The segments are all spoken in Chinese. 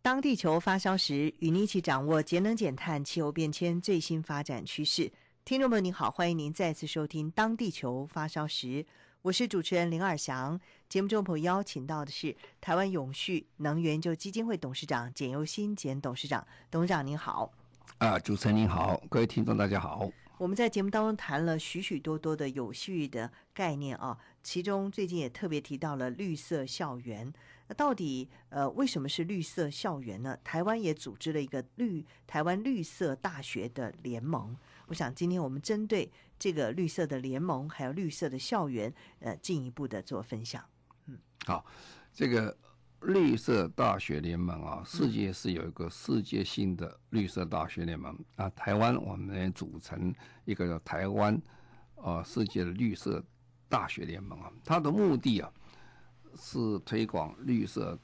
当地球发烧时，与您一起掌握节能减碳、气候变迁最新发展趋势。听众朋友您好，欢迎您再次收听《当地球发烧时》，我是主持人林尔翔。节目中朋友邀请到的是台湾永续能源就基金会董事长简尤新简董事长，董事长您好。啊，主持人您好，各位听众大家好。我们在节目当中谈了许许多多的有序的概念啊，其中最近也特别提到了绿色校园。那到底呃为什么是绿色校园呢？台湾也组织了一个绿台湾绿色大学的联盟。我想今天我们针对这个绿色的联盟还有绿色的校园，呃进一步的做分享。嗯，好，这个。绿色大学联盟啊，世界是有一个世界性的绿色大学联盟啊。台湾我们组成一个叫台湾啊世界的绿色大学联盟啊。它的目的啊是推广绿色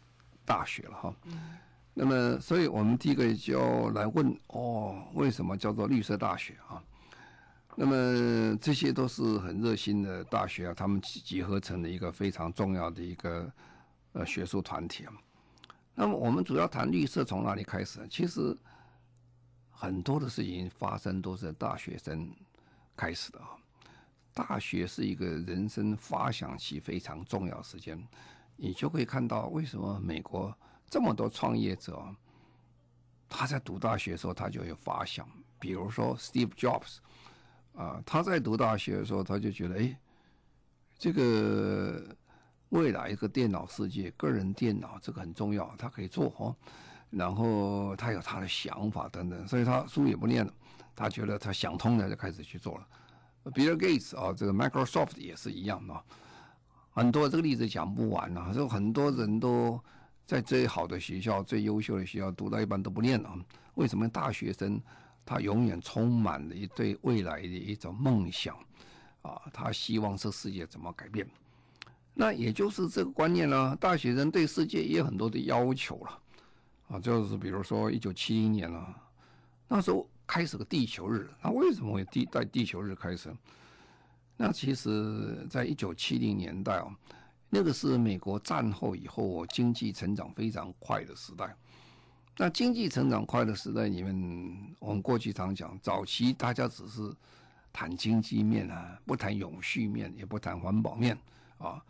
大学了哈。那么，所以我们第一个就要来问哦，为什么叫做绿色大学啊？那么这些都是很热心的大学啊，他们集合成了一个非常重要的一个。呃，学术团体啊，那么我们主要谈绿色从哪里开始？其实很多的事情发生都是大学生开始的啊。大学是一个人生发想期非常重要时间，你就会看到为什么美国这么多创业者，他在读大学的时候他就有发想，比如说 Steve Jobs 啊，他在读大学的时候他就觉得，哎，这个。未来一个电脑世界，个人电脑这个很重要，他可以做哦。然后他有他的想法等等，所以他书也不念了。他觉得他想通了，就开始去做了。Bill Gates 啊，这个 Microsoft 也是一样的。很多这个例子讲不完啊，就很多人都在最好的学校、最优秀的学校读到一半都不念了。为什么大学生他永远充满了一对未来的一种梦想啊？他希望这世界怎么改变？那也就是这个观念呢，大学生对世界也有很多的要求了，啊，就是比如说一九七零年了，那时候开始个地球日，那为什么会地在地球日开始？那其实在一九七零年代哦，那个是美国战后以后经济成长非常快的时代。那经济成长快的时代里面，我们过去常讲，早期大家只是谈经济面啊，不谈永续面，也不谈环保面啊。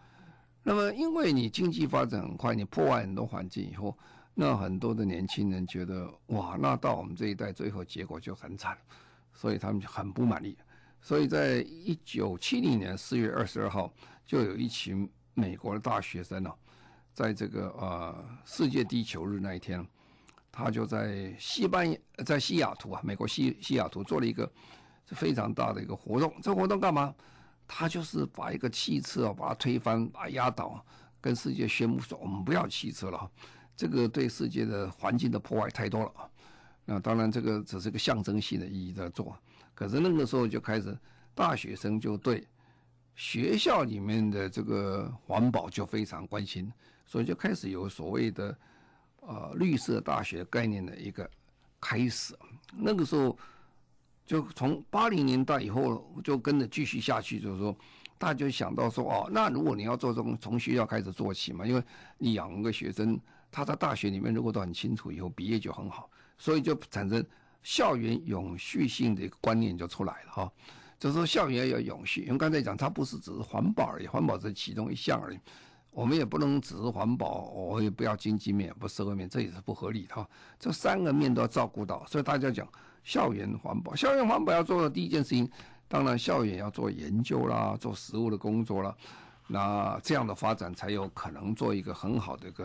那么，因为你经济发展很快，你破坏很多环境以后，那很多的年轻人觉得，哇，那到我们这一代最后结果就很惨，所以他们就很不满意。所以在一九七零年四月二十二号，就有一群美国的大学生呢，在这个呃世界地球日那一天，他就在西班牙，在西雅图啊，美国西西雅图做了一个非常大的一个活动。这个活动干嘛？他就是把一个汽车啊，把它推翻，把它压倒，跟世界宣布说：我们不要汽车了，这个对世界的环境的破坏太多了啊。那当然，这个只是个象征性的意义在做。可是那个时候就开始，大学生就对学校里面的这个环保就非常关心，所以就开始有所谓的呃绿色大学概念的一个开始。那个时候。就从八零年代以后，就跟着继续下去，就是说，大家就想到说，哦，那如果你要做这种，从学校开始做起嘛，因为你养一个学生，他在大学里面如果都很清楚，以后毕业就很好，所以就产生校园永续性的一个观念就出来了哈。就是说校园要有永续，因为刚才讲，它不是只是环保而已，环保是其中一项而已。我们也不能只是环保，我也不要经济面，不社会面，这也是不合理的哈。这三个面都要照顾到，所以大家讲。校园环保，校园环保要做的第一件事情，当然校园要做研究啦，做实务的工作啦，那这样的发展才有可能做一个很好的一个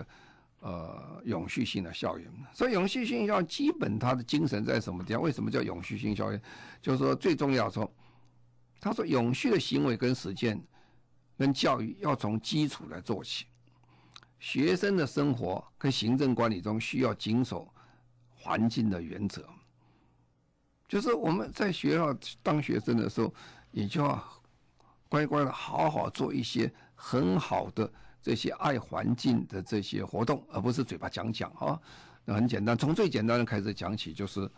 呃永续性的校园。所以永续性校基本它的精神在什么地方？为什么叫永续性校园？就是说最重要说，他说永续的行为跟实践跟教育要从基础来做起。学生的生活跟行政管理中需要谨守环境的原则，就是我们在学校当学生的时候，也就要乖乖的好好做一些很好的这些爱环境的这些活动，而不是嘴巴讲讲啊。那很简单，从最简单的开始讲起，就是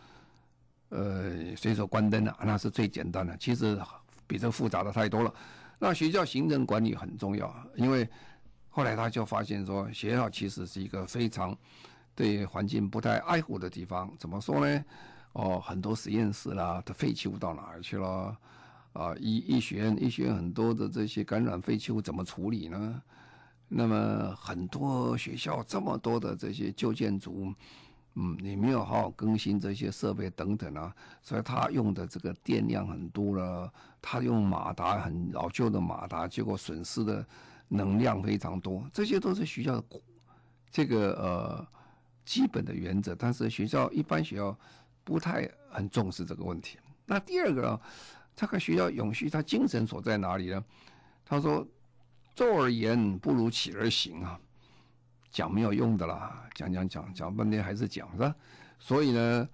呃随手关灯啊，那是最简单的。其实比这复杂的太多了。那学校行政管理很重要，因为。后来他就发现说，学校其实是一个非常对环境不太爱护的地方。怎么说呢？哦，很多实验室啦，它废弃物到哪儿去了？啊，医医学院医学院很多的这些感染废弃物怎么处理呢？那么很多学校这么多的这些旧建筑，嗯，你没有好好更新这些设备等等啊，所以他用的这个电量很多了。他用马达很老旧的马达，结果损失的。能量非常多，这些都是学校的这个呃基本的原则，但是学校一般学校不太很重视这个问题。那第二个，这个学校永续，它精神所在哪里呢？他说：“坐而言不如起而行啊，讲没有用的啦，讲讲讲讲半天还是讲是吧？所以呢，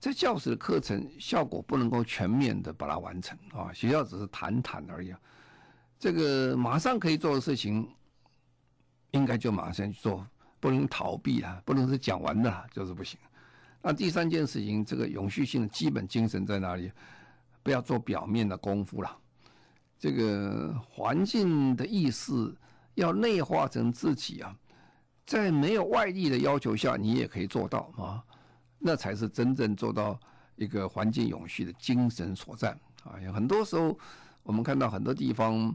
在教室的课程效果不能够全面的把它完成啊，学校只是谈谈而已啊。”这个马上可以做的事情，应该就马上去做，不能逃避啊，不能是讲完的，就是不行。那第三件事情，这个永续性的基本精神在哪里？不要做表面的功夫了。这个环境的意识要内化成自己啊，在没有外力的要求下，你也可以做到啊，那才是真正做到一个环境永续的精神所在啊。有很多时候，我们看到很多地方。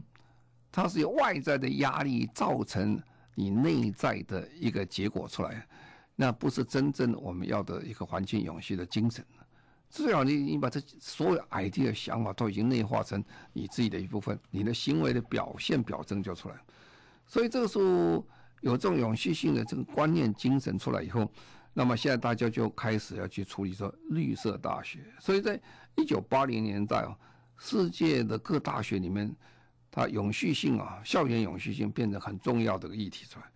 它是由外在的压力造成你内在的一个结果出来，那不是真正我们要的一个环境永续的精神。至少你你把这所有 idea 想法都已经内化成你自己的一部分，你的行为的表现表征就出来。所以这个时候有这种永续性的这个观念精神出来以后，那么现在大家就开始要去处理说绿色大学。所以在一九八零年代哦，世界的各大学里面。它永续性啊，校园永续性变成很重要的一个议题出来，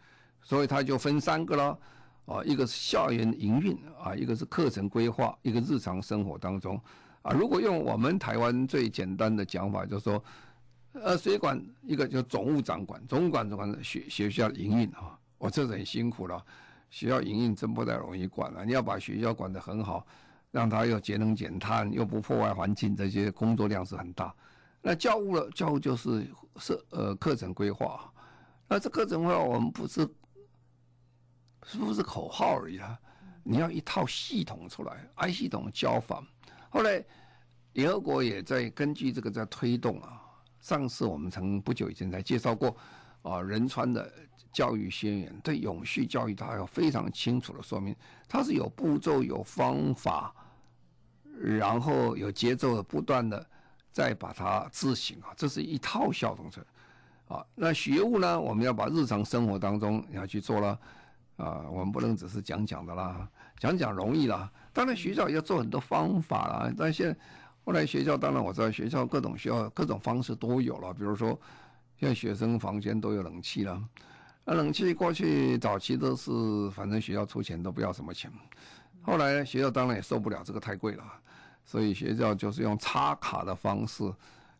所以它就分三个了，啊，一个是校园营运啊，一个是课程规划，一个日常生活当中，啊，如果用我们台湾最简单的讲法，就是说，呃，谁管一个叫总务长管，总务管管学学校营运啊，我这是很辛苦了，学校营运真不太容易管了，你要把学校管得很好，让它又节能减碳又不破坏环境，这些工作量是很大。那教务了，教务就是是呃课程规划，那这课程规划我们不是是不是口号而已啊？你要一套系统出来，I 系统教法。后来联合国也在根据这个在推动啊。上次我们曾不久以前才介绍过啊，仁川的教育宣言对永续教育它有非常清楚的说明，它是有步骤、有方法，然后有节奏的，不断的。再把它自行啊，这是一套校统策啊。那学务呢，我们要把日常生活当中你要去做了啊。我们不能只是讲讲的啦，讲讲容易啦。当然学校要做很多方法啦。但现在后来学校，当然我知道学校各种学校各种方式都有了。比如说，现在学生房间都有冷气了。那冷气过去早期都是反正学校出钱都不要什么钱，后来学校当然也受不了这个太贵了。所以学校就是用插卡的方式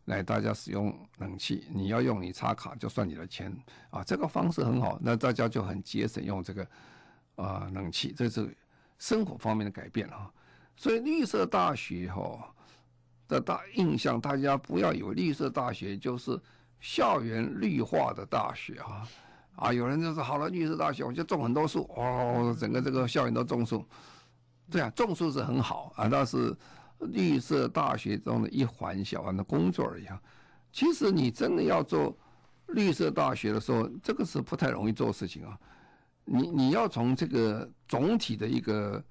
来大家使用冷气，你要用你插卡就算你的钱啊，这个方式很好，那大家就很节省用这个啊冷气，这是生活方面的改变啊。所以绿色大学哈的大印象，大家不要有绿色大学就是校园绿化的大学啊啊，有人就说好了，绿色大学我就种很多树哦，整个这个校园都种树，对啊，种树是很好啊，但是。绿色大学中的一环小环的工作而已啊。其实你真的要做绿色大学的时候，这个是不太容易做事情啊。你你要从这个总体的一个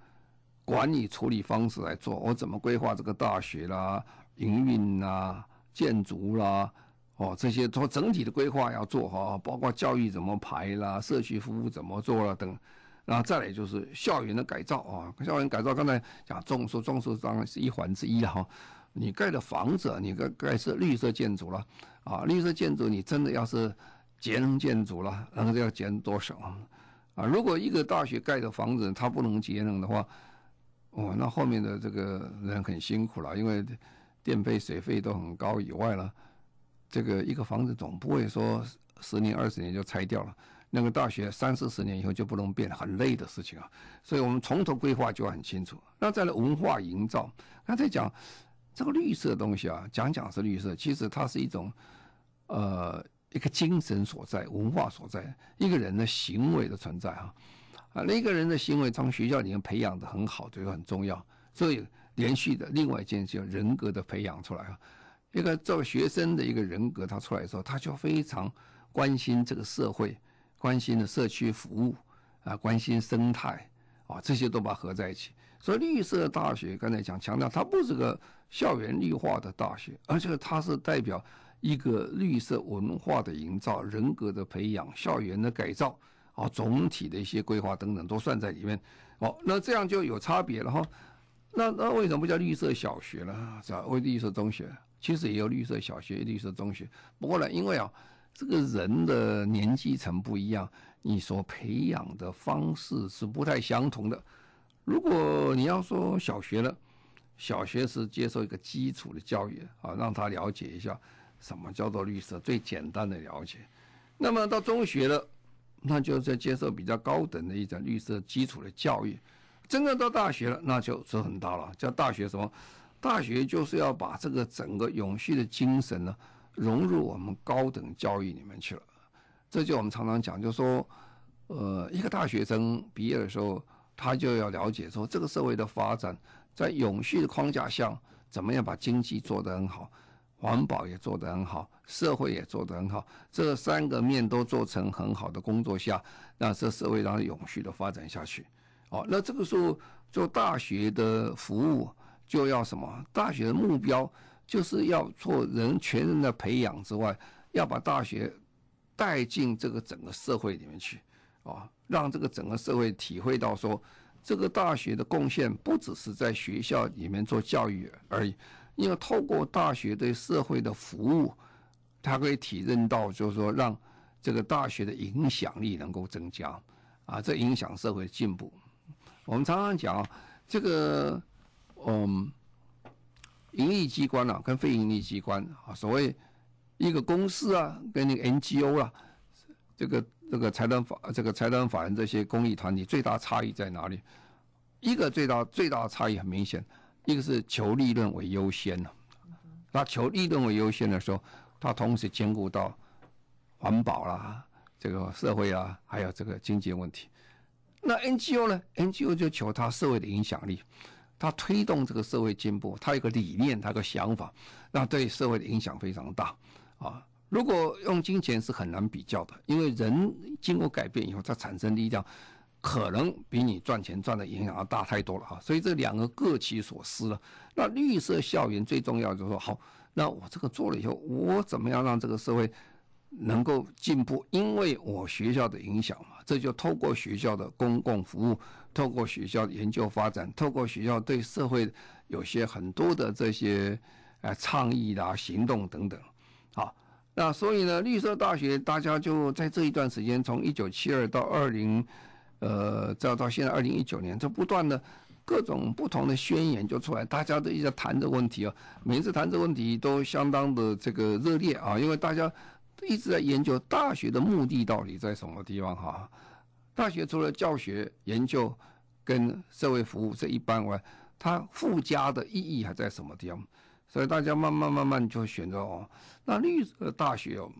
管理处理方式来做，我怎么规划这个大学啦、营运啦、建筑啦，哦，这些做整体的规划要做好，包括教育怎么排啦、社区服务怎么做啦等。然后再来就是校园的改造啊，校园改造刚才讲种树，种树当然是一环之一哈。你盖的房子，你盖盖是绿色建筑了啊，绿色建筑你真的要是节能建筑了，然后要节能多少啊？如果一个大学盖的房子它不能节能的话，哦，那后面的这个人很辛苦了，因为电费、水费都很高以外了，这个一个房子总不会说十年、二十年就拆掉了。那个大学三四十年以后就不能变，很累的事情啊。所以我们从头规划就很清楚。那再来文化营造，刚才讲这个绿色东西啊，讲讲是绿色，其实它是一种呃。一个精神所在，文化所在，一个人的行为的存在啊，啊，那个人的行为从学校里面培养的很好，这个很重要。所以连续的另外一件叫人格的培养出来啊，一个做学生的一个人格，他出来的时候，他就非常关心这个社会，关心的社区服务啊，关心生态啊，这些都把它合在一起。所以绿色大学刚才讲强调，它不是个校园绿化的大学，而且它是代表。一个绿色文化的营造、人格的培养、校园的改造啊，总体的一些规划等等都算在里面。哦，那这样就有差别了哈。那那为什么不叫绿色小学呢？是吧？为绿色中学，其实也有绿色小学、绿色中学。不过呢，因为啊，这个人的年纪层不一样，你所培养的方式是不太相同的。如果你要说小学了，小学是接受一个基础的教育啊，让他了解一下。什么叫做绿色？最简单的了解。那么到中学了，那就在接受比较高等的一种绿色基础的教育。真正到大学了，那就是很大了。叫大学什么？大学就是要把这个整个永续的精神呢，融入我们高等教育里面去了。这就我们常常讲，就说，呃，一个大学生毕业的时候，他就要了解说，这个社会的发展在永续的框架下，怎么样把经济做得很好。环保也做得很好，社会也做得很好，这三个面都做成很好的工作下，让这社会让它永续的发展下去。哦，那这个时候做大学的服务就要什么？大学的目标就是要做人全人的培养之外，要把大学带进这个整个社会里面去，啊，让这个整个社会体会到说，这个大学的贡献不只是在学校里面做教育而已。因为透过大学对社会的服务，他可以体认到，就是说，让这个大学的影响力能够增加，啊，这影响社会的进步。我们常常讲，这个，嗯，盈利机关啊，跟非盈利机关啊，所谓一个公司啊，跟那个 NGO 啊，这个这个财团法，这个财团法人这些公益团体最大差异在哪里？一个最大最大的差异很明显。一个是求利润为优先，那求利润为优先的时候，他同时兼顾到环保啦、这个社会啊，还有这个经济问题。那 NGO 呢？NGO 就求他社会的影响力，他推动这个社会进步，他有个理念，他个想法，那对社会的影响非常大啊。如果用金钱是很难比较的，因为人经过改变以后，他产生力量。可能比你赚钱赚的影响要大太多了哈，所以这两个各其所思了。那绿色校园最重要就是说，好，那我这个做了以后，我怎么样让这个社会能够进步？因为我学校的影响嘛，这就透过学校的公共服务，透过学校的研究发展，透过学校对社会有些很多的这些呃倡议啦、行动等等，好，那所以呢，绿色大学大家就在这一段时间，从一九七二到二零。呃，再到现在二零一九年，这不断的各种不同的宣言就出来，大家都一直在谈这个问题啊。每次谈这个问题都相当的这个热烈啊，因为大家一直在研究大学的目的到底在什么地方哈。大学除了教学、研究跟社会服务这一般外，它附加的意义还在什么地方？所以大家慢慢慢慢就选择哦，那绿色大学哦。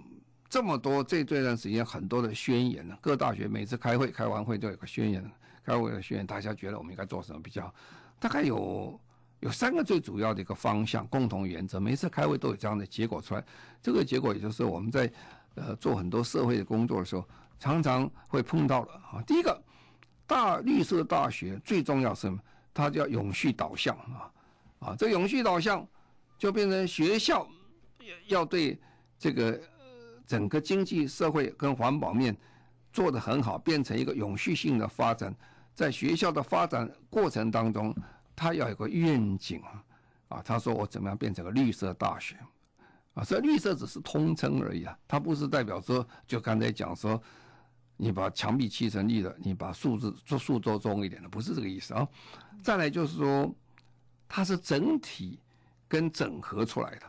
这么多，这这段时间很多的宣言呢，各大学每次开会开完会都有个宣言，开会的宣言，大家觉得我们应该做什么比较？大概有有三个最主要的一个方向，共同原则，每次开会都有这样的结果出来。这个结果也就是我们在呃做很多社会的工作的时候，常常会碰到的啊。第一个，大绿色大学最重要是什么？它叫永续导向啊啊，这永续导向就变成学校要对这个。整个经济社会跟环保面做得很好，变成一个永续性的发展。在学校的发展过程当中，他要有个愿景啊，啊，他说我怎么样变成个绿色大学？啊，所以绿色只是通称而已啊，它不是代表说，就刚才讲说，你把墙壁漆成绿的，你把树枝做树做重一点的，不是这个意思啊。再来就是说，它是整体跟整合出来的，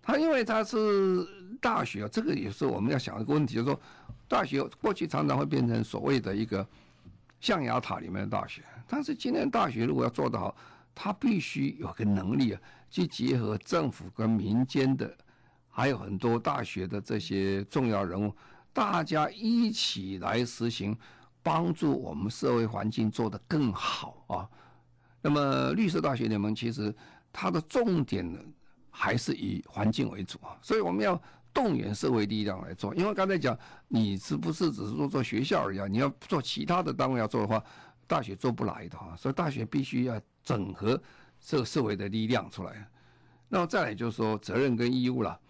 它因为它是大学，这个也是我们要想一个问题，就是说，大学过去常常会变成所谓的一个象牙塔里面的大学，但是今天大学如果要做得好，它必须有个能力啊。去结合政府跟民间的，还有很多大学的这些重要人物，大家一起来实行，帮助我们社会环境做得更好啊。那么绿色大学联盟其实它的重点呢，还是以环境为主啊，所以我们要动员社会力量来做。因为刚才讲，你是不是只是说做学校而已啊？你要做其他的单位要做的话，大学做不来的哈。所以大学必须要整合。这个社会的力量出来，那么再来就是说责任跟义务了。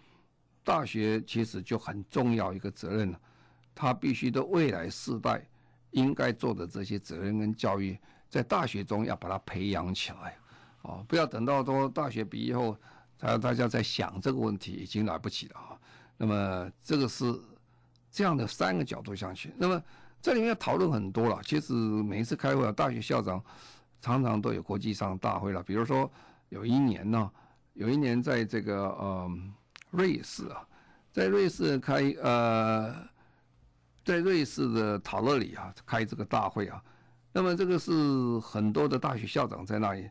大学其实就很重要一个责任了，他必须对未来世代应该做的这些责任跟教育，在大学中要把它培养起来，哦，不要等到说大学毕业后，大大家在想这个问题已经来不及了啊。那么这个是这样的三个角度上去，那么这里面讨论很多了。其实每一次开会啊，大学校长。常常都有国际上大会了，比如说有一年呢，有一年在这个呃瑞士啊，在瑞士开呃，在瑞士的塔勒里啊开这个大会啊，那么这个是很多的大学校长在那里，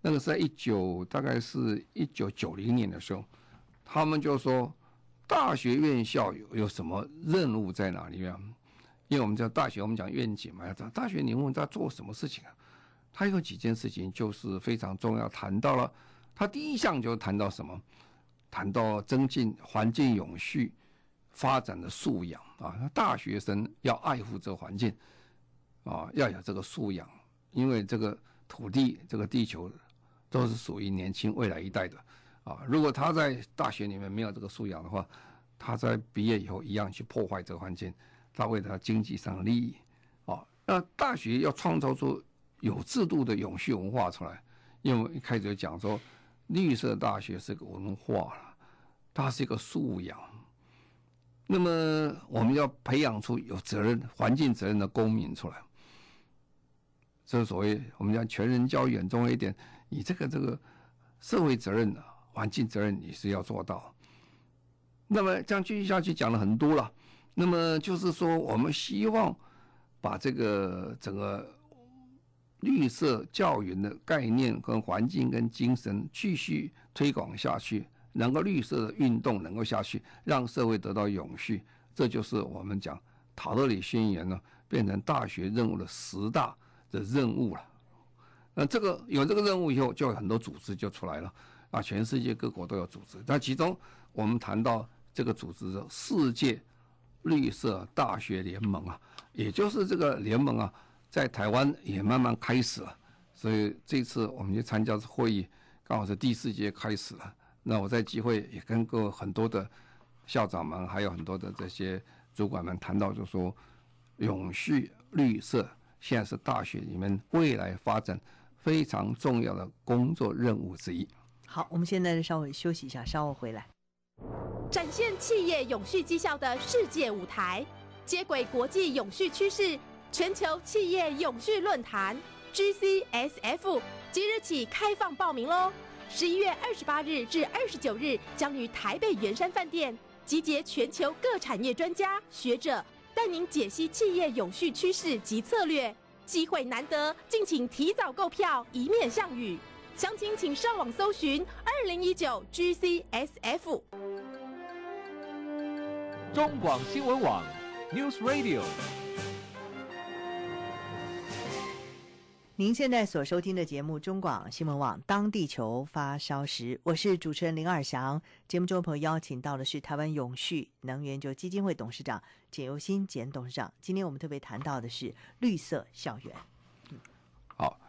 那个是在一九大概是一九九零年的时候，他们就说大学院校有有什么任务在哪里啊？因为我们叫大学，我们讲愿景嘛，大学你问他做什么事情啊？他有几件事情就是非常重要，谈到了他第一项就谈到什么？谈到增进环境永续发展的素养啊，大学生要爱护这个环境啊，要有这个素养，因为这个土地、这个地球都是属于年轻未来一代的啊。如果他在大学里面没有这个素养的话，他在毕业以后一样去破坏这个环境，他为了他经济上的利益啊。那大学要创造出。有制度的永续文化出来，因为一开始就讲说，绿色大学是个文化，它是一个素养。那么我们要培养出有责任、环境责任的公民出来，这是所谓我们讲全人教育很重一点。你这个这个社会责任、环境责任，你是要做到。那么这样继续下去讲了很多了。那么就是说，我们希望把这个整个。绿色教育的概念跟环境跟精神继续推广下去，能够绿色的运动能够下去，让社会得到永续，这就是我们讲塔勒里宣言呢，变成大学任务的十大的任务了。那这个有这个任务以后，就有很多组织就出来了啊，全世界各国都有组织。那其中我们谈到这个组织的世界绿色大学联盟啊，也就是这个联盟啊。在台湾也慢慢开始了，所以这次我们去参加这会议，刚好是第四届开始了。那我在机会也跟各很多的校长们，还有很多的这些主管们谈到，就说永续绿色现在是大学里面未来发展非常重要的工作任务之一。好，我们现在稍微休息一下，稍后回来。展现企业永续绩效的世界舞台，接轨国际永续趋势。全球企业永续论坛 GCSF 即日起开放报名喽！十一月二十八日至二十九日，将于台北圆山饭店集结全球各产业专家学者，带您解析企业永续趋势及策略。机会难得，敬请提早购票，以免项羽。详情请上网搜寻二零一九 GCSF。中广新闻网 News Radio。您现在所收听的节目《中广新闻网》，当地球发烧时，我是主持人林尔祥。节目中朋友邀请到的是台湾永续能源就基金会董事长简尤新简董事长。今天我们特别谈到的是绿色校园。好，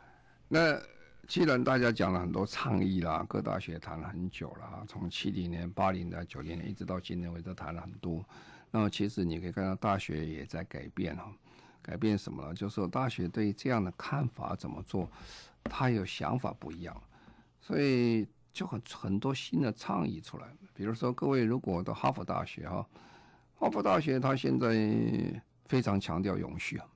那既然大家讲了很多倡议啦，各大学谈了很久了，从七零年、八零年、九零年一直到今年，我都谈了很多。那么其实你可以看到，大学也在改变哈。改变什么了？就是说，大学对这样的看法怎么做，他有想法不一样。所以，就很很多新的倡议出来。比如说，各位如果到哈佛大学哈，哈佛大学它现在非常强调永续啊，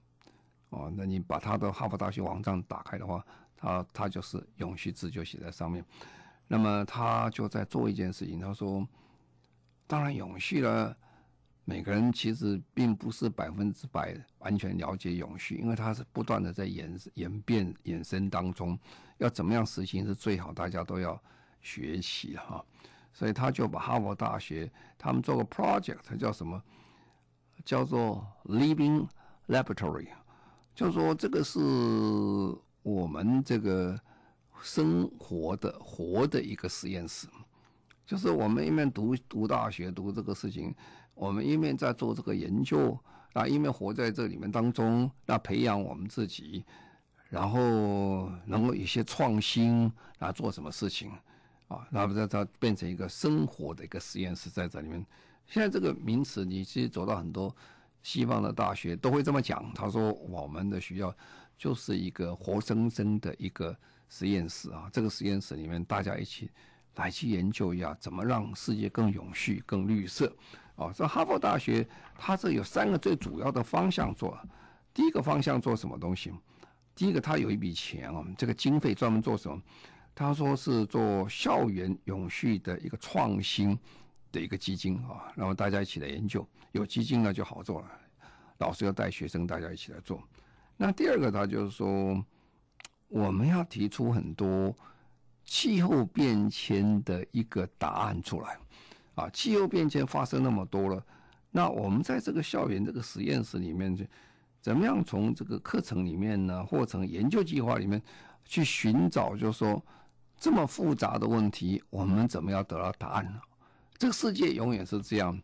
哦，那你把它的哈佛大学网站打开的话，啊，他就是永续字就写在上面。那么他就在做一件事情，他说，当然永续了。每个人其实并不是百分之百完全了解永续，因为它是不断的在演演变、衍生当中，要怎么样实行是最好，大家都要学习哈。所以他就把哈佛大学他们做个 project，叫什么？叫做 Living Laboratory，就说这个是我们这个生活的活的一个实验室，就是我们一面读读大学读这个事情。我们一面在做这个研究，啊，一面活在这里面当中，那培养我们自己，然后能够一些创新，啊，做什么事情，啊，那么在它变成一个生活的一个实验室在这里面。现在这个名词，你其实走到很多西方的大学都会这么讲。他说我们的学校就是一个活生生的一个实验室啊，这个实验室里面大家一起来去研究一下，怎么让世界更永续、更绿色。哦，这哈佛大学，它这有三个最主要的方向做。第一个方向做什么东西？第一个，它有一笔钱啊，这个经费专门做什么？他说是做校园永续的一个创新的一个基金啊，然后大家一起来研究，有基金呢就好做了。老师要带学生，大家一起来做。那第二个，他就是说，我们要提出很多气候变迁的一个答案出来。啊，气候变迁发生那么多了，那我们在这个校园这个实验室里面，去怎么样从这个课程里面呢，或从研究计划里面去寻找，就是说这么复杂的问题，我们怎么样得到答案呢？这个世界永远是这样，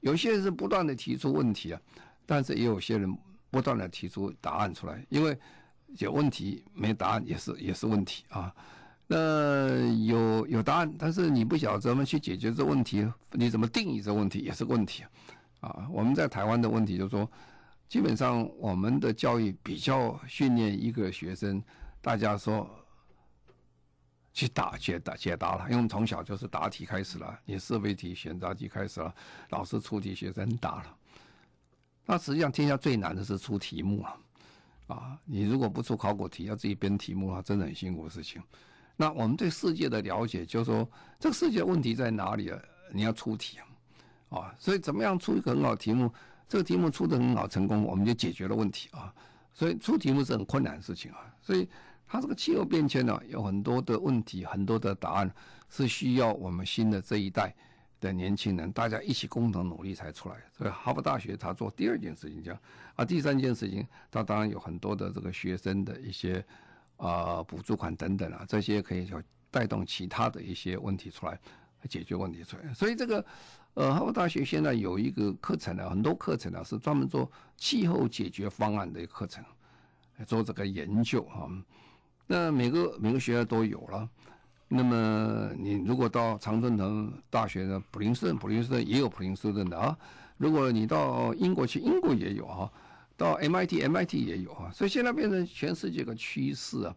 有些人是不断的提出问题啊，但是也有些人不断的提出答案出来，因为有问题没答案也是也是问题啊。那有有答案，但是你不晓得怎么去解决这问题，你怎么定义这问题也是问题啊！我们在台湾的问题就是说，基本上我们的教育比较训练一个学生，大家说去答解答解答了，因为我们从小就是答题开始了，你是非题、选择题开始了，老师出题，学生答了。那实际上天下最难的是出题目啊！啊，你如果不出考古题，要自己编题目的话，真的很辛苦的事情。那我们对世界的了解，就是说这个世界问题在哪里啊？你要出题啊，啊，所以怎么样出一个很好的题目？这个题目出得很好，成功，我们就解决了问题啊。所以出题目是很困难的事情啊。所以它这个气候变迁呢，有很多的问题，很多的答案是需要我们新的这一代的年轻人大家一起共同努力才出来。所以哈佛大学他做第二件事情这样啊，第三件事情，他当然有很多的这个学生的一些。啊，补助款等等啊，这些可以就带动其他的一些问题出来，解决问题出来。所以这个，呃，哈佛大学现在有一个课程呢，很多课程呢是专门做气候解决方案的课程，做这个研究啊。那每个每个学校都有了。那么你如果到常春藤大学的普林斯顿，普林斯顿也有普林斯顿的啊。如果你到英国去，英国也有啊。到 MIT，MIT 也有啊，所以现在变成全世界个趋势啊，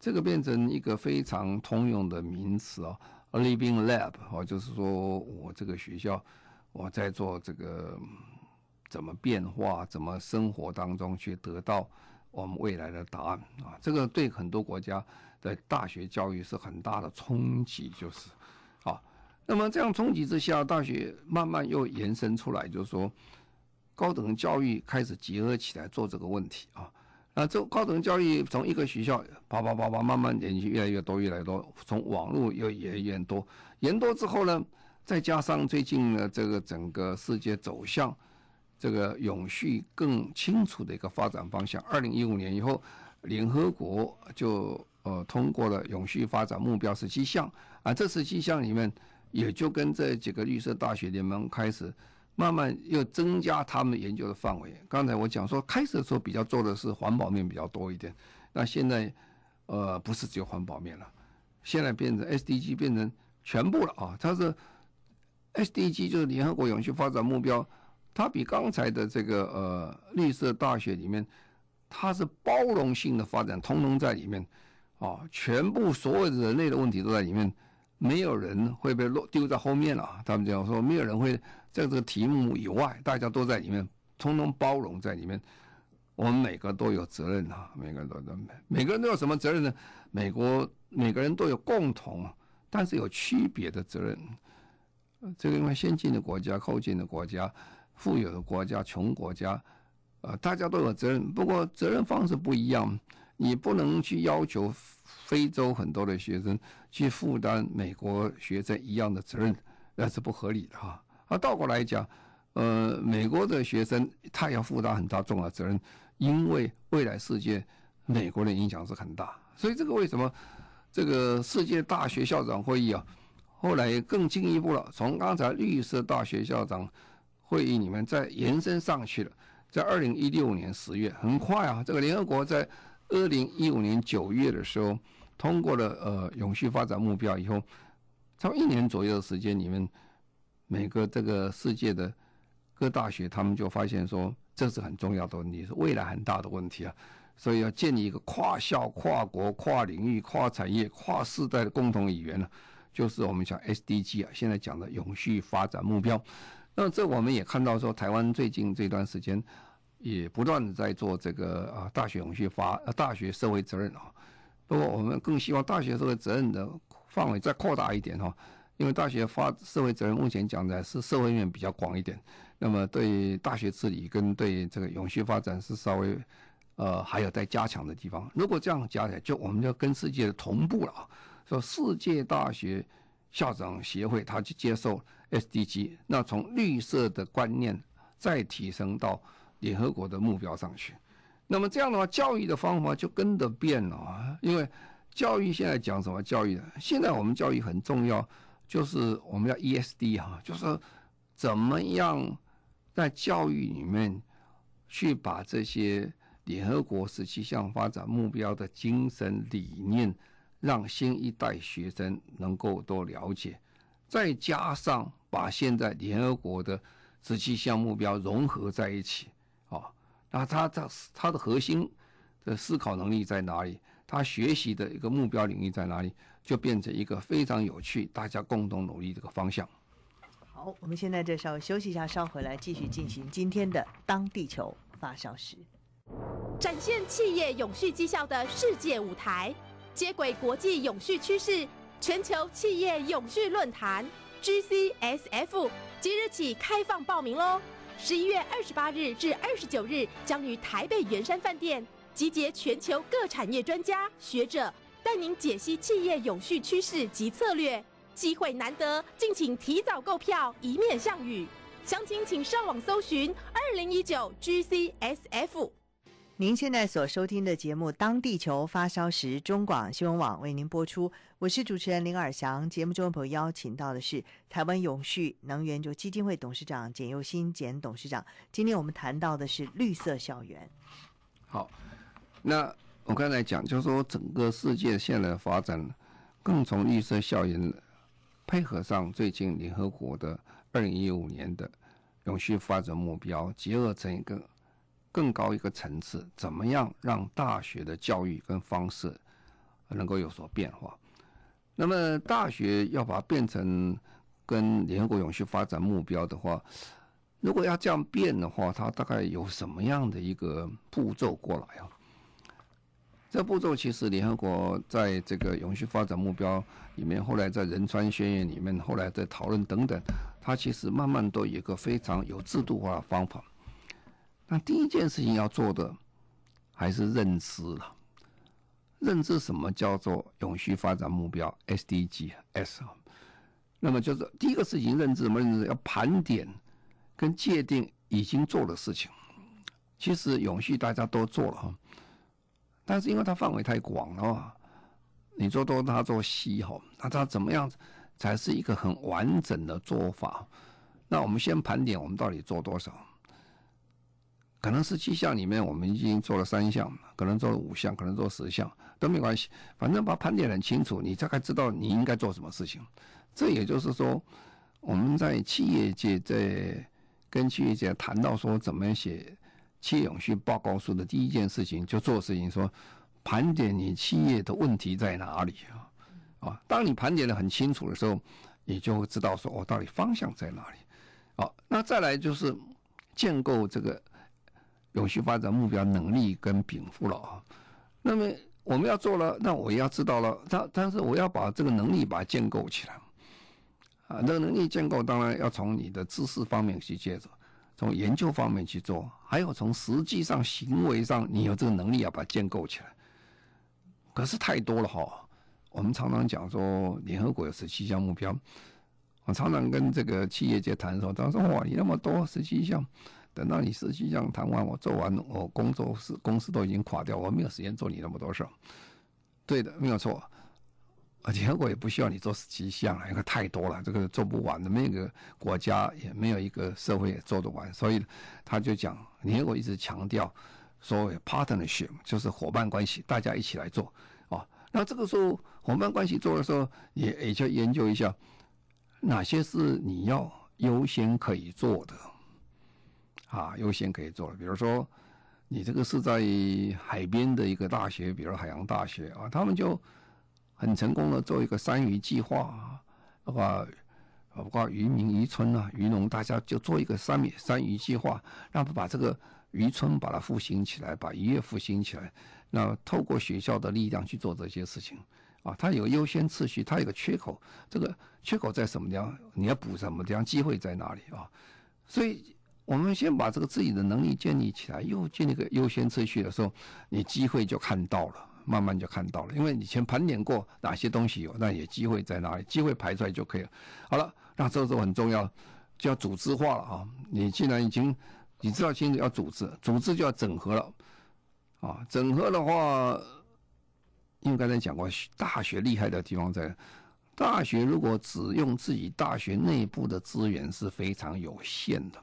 这个变成一个非常通用的名词啊，Living Lab 哦，就是说我这个学校我在做这个怎么变化，怎么生活当中去得到我们未来的答案啊，这个对很多国家的大学教育是很大的冲击，就是啊，那么这样冲击之下，大学慢慢又延伸出来，就是说。高等教育开始结合起来做这个问题啊，那这高等教育从一个学校啪啪啪啪慢慢延续越来越多越来越多，从网络又也越多，延多之后呢，再加上最近呢这个整个世界走向这个永续更清楚的一个发展方向，二零一五年以后，联合国就呃通过了永续发展目标十七项啊，这十七项里面也就跟这几个绿色大学联盟开始。慢慢又增加他们研究的范围。刚才我讲说，开始的时候比较做的是环保面比较多一点，那现在呃不是只有环保面了，现在变成 SDG 变成全部了啊。它是 SDG 就是联合国永续发展目标，它比刚才的这个呃绿色大学里面，它是包容性的发展，通通在里面啊，全部所有人类的问题都在里面。没有人会被落丢在后面了。他们这样说，没有人会在这个题目以外，大家都在里面，通通包容在里面。我们每个都有责任啊，每个人都都每个人都有什么责任呢？美国每个人都有共同，但是有区别的责任。这个因为先进的国家、后进的国家、富有的国家、穷国家，呃，大家都有责任，不过责任方式不一样。你不能去要求非洲很多的学生去负担美国学生一样的责任，那是不合理的哈。啊，倒过来讲，呃，美国的学生他要负担很大重要责任，因为未来世界美国的影响是很大。所以这个为什么这个世界大学校长会议啊，后来更进一步了，从刚才绿色大学校长会议里面再延伸上去了，在二零一六年十月，很快啊，这个联合国在二零一五年九月的时候，通过了呃永续发展目标以后，差不多一年左右的时间你们，每个这个世界的各大学他们就发现说，这是很重要的问题，是未来很大的问题啊，所以要建立一个跨校、跨国、跨领域、跨产业、跨世代的共同语言呢，就是我们讲 SDG 啊，现在讲的永续发展目标。那这我们也看到说，台湾最近这段时间。也不断的在做这个啊，大学永续发，大学社会责任啊。不过我们更希望大学社会责任的范围再扩大一点哈，因为大学发社会责任目前讲的是社会面比较广一点，那么对大学治理跟对这个永续发展是稍微呃还有待加强的地方。如果这样加起来，就我们就跟世界同步了啊。说世界大学校长协会他去接受 SDG，那从绿色的观念再提升到。联合国的目标上去，那么这样的话，教育的方法就跟着变了啊。因为教育现在讲什么教育？现在我们教育很重要，就是我们要 ESD 哈，就是怎么样在教育里面去把这些联合国十七项发展目标的精神理念，让新一代学生能够多了解，再加上把现在联合国的十七项目标融合在一起啊。那他他他的核心的思考能力在哪里？他学习的一个目标领域在哪里？就变成一个非常有趣、大家共同努力这个方向。好，我们现在就稍微休息一下，稍回来继续进行今天的《当地球发烧时》，展现企业永续绩效的世界舞台，接轨国际永续趋势，全球企业永续论坛 GCSF 即日起开放报名喽！十一月二十八日至二十九日，将于台北圆山饭店集结全球各产业专家学者，带您解析企业永续趋势及策略。机会难得，敬请提早购票，以免项羽。详情请上网搜寻二零一九 GCSF。您现在所收听的节目《当地球发烧时》，中广新闻网为您播出。我是主持人林尔祥。节目中朋友邀请到的是台湾永续能源就基金会董事长简又新简董事长。今天我们谈到的是绿色校园。好，那我刚才讲，就是说整个世界现在的发展，更从绿色校园配合上最近联合国的二零一五年的永续发展目标，结合成一个。更高一个层次，怎么样让大学的教育跟方式能够有所变化？那么大学要把它变成跟联合国永续发展目标的话，如果要这样变的话，它大概有什么样的一个步骤过来啊？这步骤其实联合国在这个永续发展目标里面，后来在仁川宣言里面，后来在讨论等等，它其实慢慢都有一个非常有制度化的方法。那第一件事情要做的还是认知了，认知什么叫做永续发展目标 SDGs。那么就是第一个事情，认知什么？认知要盘点跟界定已经做的事情。其实永续大家都做了哈，但是因为它范围太广了嘛，你做多他做西哈，那它怎么样才是一个很完整的做法？那我们先盘点我们到底做多少？可能是七项里面，我们已经做了三项，可能做了五项，可能做十项都没关系，反正把盘点很清楚，你大概知道你应该做什么事情。这也就是说，我们在企业界在跟企业界谈到说怎么写企业永续报告书的第一件事情，就做事情说盘点你企业的问题在哪里啊？啊，当你盘点的很清楚的时候，你就会知道说，我、哦、到底方向在哪里。好，那再来就是建构这个永续发展目标能力跟禀赋了啊。那么我们要做了，那我也要知道了，但但是我要把这个能力把它建构起来啊。这个能力建构当然要从你的知识方面去接着，从研究方面去做，还有从实际上行为上，你有这个能力要把它建构起来。可是太多了哈，我们常常讲说联合国有十七项目标。我常常跟这个企业界谈的时候，他说：“哇，你那么多十七项，等到你十七项谈完，我做完，我工作室公司都已经垮掉，我没有时间做你那么多事。”对的，没有错。而且我也不需要你做十七项了，因为太多了，这个做不完的。没有一个国家也没有一个社会也做得完，所以他就讲，联合国一直强调所谓 partnership，就是伙伴关系，大家一起来做啊。那这个时候伙伴关系做的时候，也也就研究一下。哪些是你要优先可以做的啊？优先可以做了，比如说，你这个是在海边的一个大学，比如海洋大学啊，他们就很成功的做一个山渔计划啊，包括包括渔民渔村啊，渔农大家就做一个三米三渔计划，让他把这个渔村把它复兴起来，把渔业复兴起来，那透过学校的力量去做这些事情。啊，它有优先次序，它有个缺口，这个缺口在什么地方？你要补什么地方？机会在哪里啊？所以，我们先把这个自己的能力建立起来，又建立个优先次序的时候，你机会就看到了，慢慢就看到了。因为以前盘点过哪些东西有，那也机会在哪里？机会排出来就可以了。好了，那这时候很重要，就要组织化了啊！你既然已经你知道清楚要组织，组织就要整合了啊！整合的话。因为刚才讲过，大学厉害的地方在，大学如果只用自己大学内部的资源是非常有限的，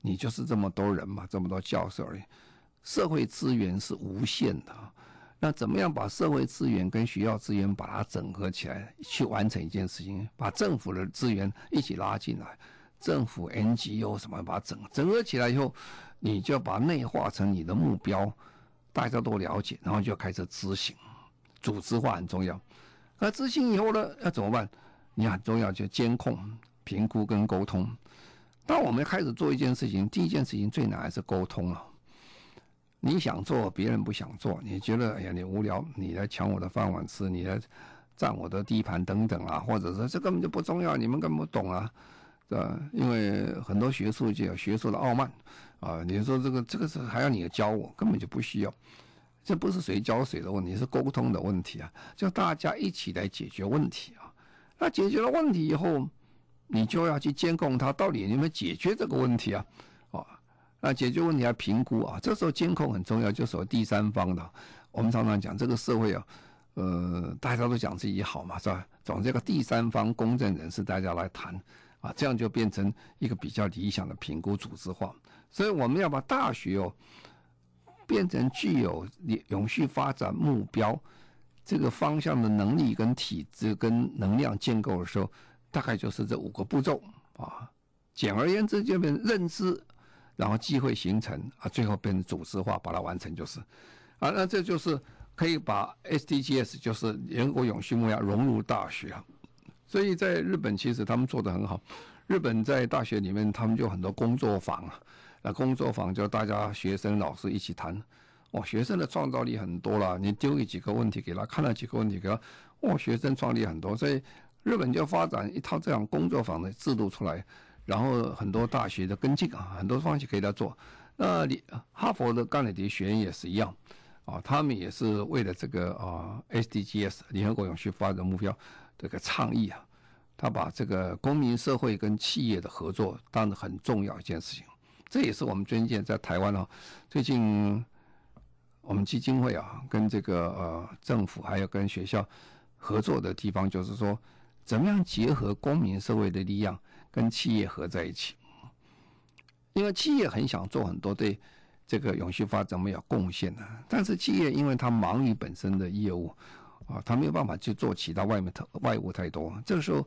你就是这么多人嘛，这么多教授而已，社会资源是无限的，那怎么样把社会资源跟学校资源把它整合起来，去完成一件事情，把政府的资源一起拉进来，政府 NGO 什么把它整整合起来以后，你就把内化成你的目标。大家都了解，然后就开始执行，组织化很重要。那执行以后呢，要怎么办？你很重要，就监控、评估跟沟通。当我们开始做一件事情，第一件事情最难还是沟通啊。你想做，别人不想做，你觉得哎呀你无聊，你来抢我的饭碗吃，你来占我的地盘等等啊，或者说这根本就不重要，你们根本不懂啊，对吧？因为很多学术界有学术的傲慢。啊，你说这个这个是还要你教我，根本就不需要，这不是谁教谁的问题，是沟通的问题啊，就大家一起来解决问题啊。那解决了问题以后，你就要去监控它到底有没有解决这个问题啊？啊，那解决问题要评估啊，这时候监控很重要，就是第三方的。我们常常讲这个社会啊，呃，大家都讲自己好嘛，是吧？找这个第三方公正人士，大家来谈啊，这样就变成一个比较理想的评估组织化。所以我们要把大学哦变成具有永续发展目标这个方向的能力跟体制跟能量建构的时候，大概就是这五个步骤啊。简而言之，就变成认知，然后机会形成啊，最后变成组织化，把它完成就是啊。那这就是可以把 SDGs 就是联合国永续目标融入大学啊。所以在日本其实他们做得很好，日本在大学里面他们就很多工作坊啊。那工作坊就大家学生老师一起谈，哦，学生的创造力很多了。你丢一几个问题给他，看了几个问题给他，哦，学生创立很多。所以日本就发展一套这样工作坊的制度出来，然后很多大学的跟进啊，很多方式给他做。那你哈佛的甘乃迪学院也是一样，啊，他们也是为了这个啊 SDGs 联合国永续发展目标这个倡议啊，他把这个公民社会跟企业的合作当成很重要一件事情。这也是我们最近在台湾啊，最近我们基金会啊，跟这个呃政府还有跟学校合作的地方，就是说怎么样结合公民社会的力量跟企业合在一起。因为企业很想做很多对这个永续发展没有贡献的，但是企业因为他忙于本身的业务啊，他没有办法去做其他外面的外务太多。这个时候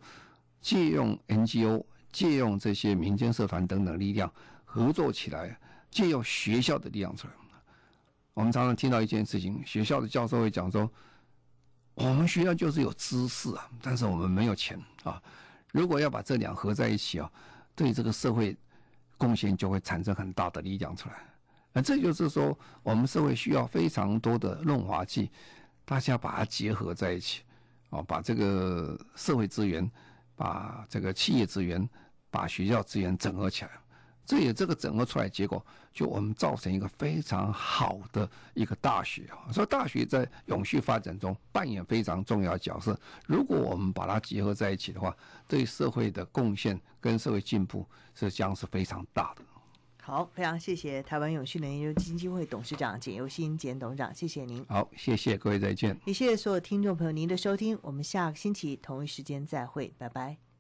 借用 NGO，借用这些民间社团等等力量。合作起来，借用学校的力量出来。我们常常听到一件事情，学校的教授会讲说：“我们学校就是有知识啊，但是我们没有钱啊。如果要把这两合在一起啊，对这个社会贡献就会产生很大的力量出来。那这就是说，我们社会需要非常多的润滑剂，大家把它结合在一起，啊，把这个社会资源、把这个企业资源、把学校资源整合起来。这也这个整合出来结果，就我们造成一个非常好的一个大学啊。所以大学在永续发展中扮演非常重要的角色。如果我们把它结合在一起的话，对社会的贡献跟社会进步是将是非常大的。好，非常谢谢台湾永续能源研究基金会董事长简尤新简董事长，谢谢您。好，谢谢各位，再见。也谢谢所有听众朋友您的收听，我们下个星期同一时间再会，拜拜。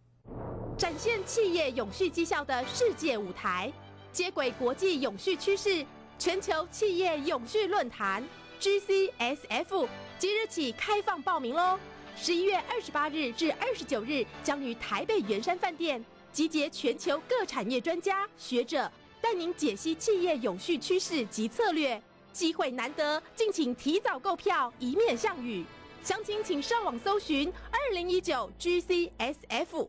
展现企业永续绩效的世界舞台，接轨国际永续趋势，全球企业永续论坛 GCSF 即日起开放报名喽！十一月二十八日至二十九日，将于台北圆山饭店集结全球各产业专家学者，带您解析企业永续趋势及策略。机会难得，敬请提早购票，以免项羽。详情请上网搜寻二零一九 GCSF。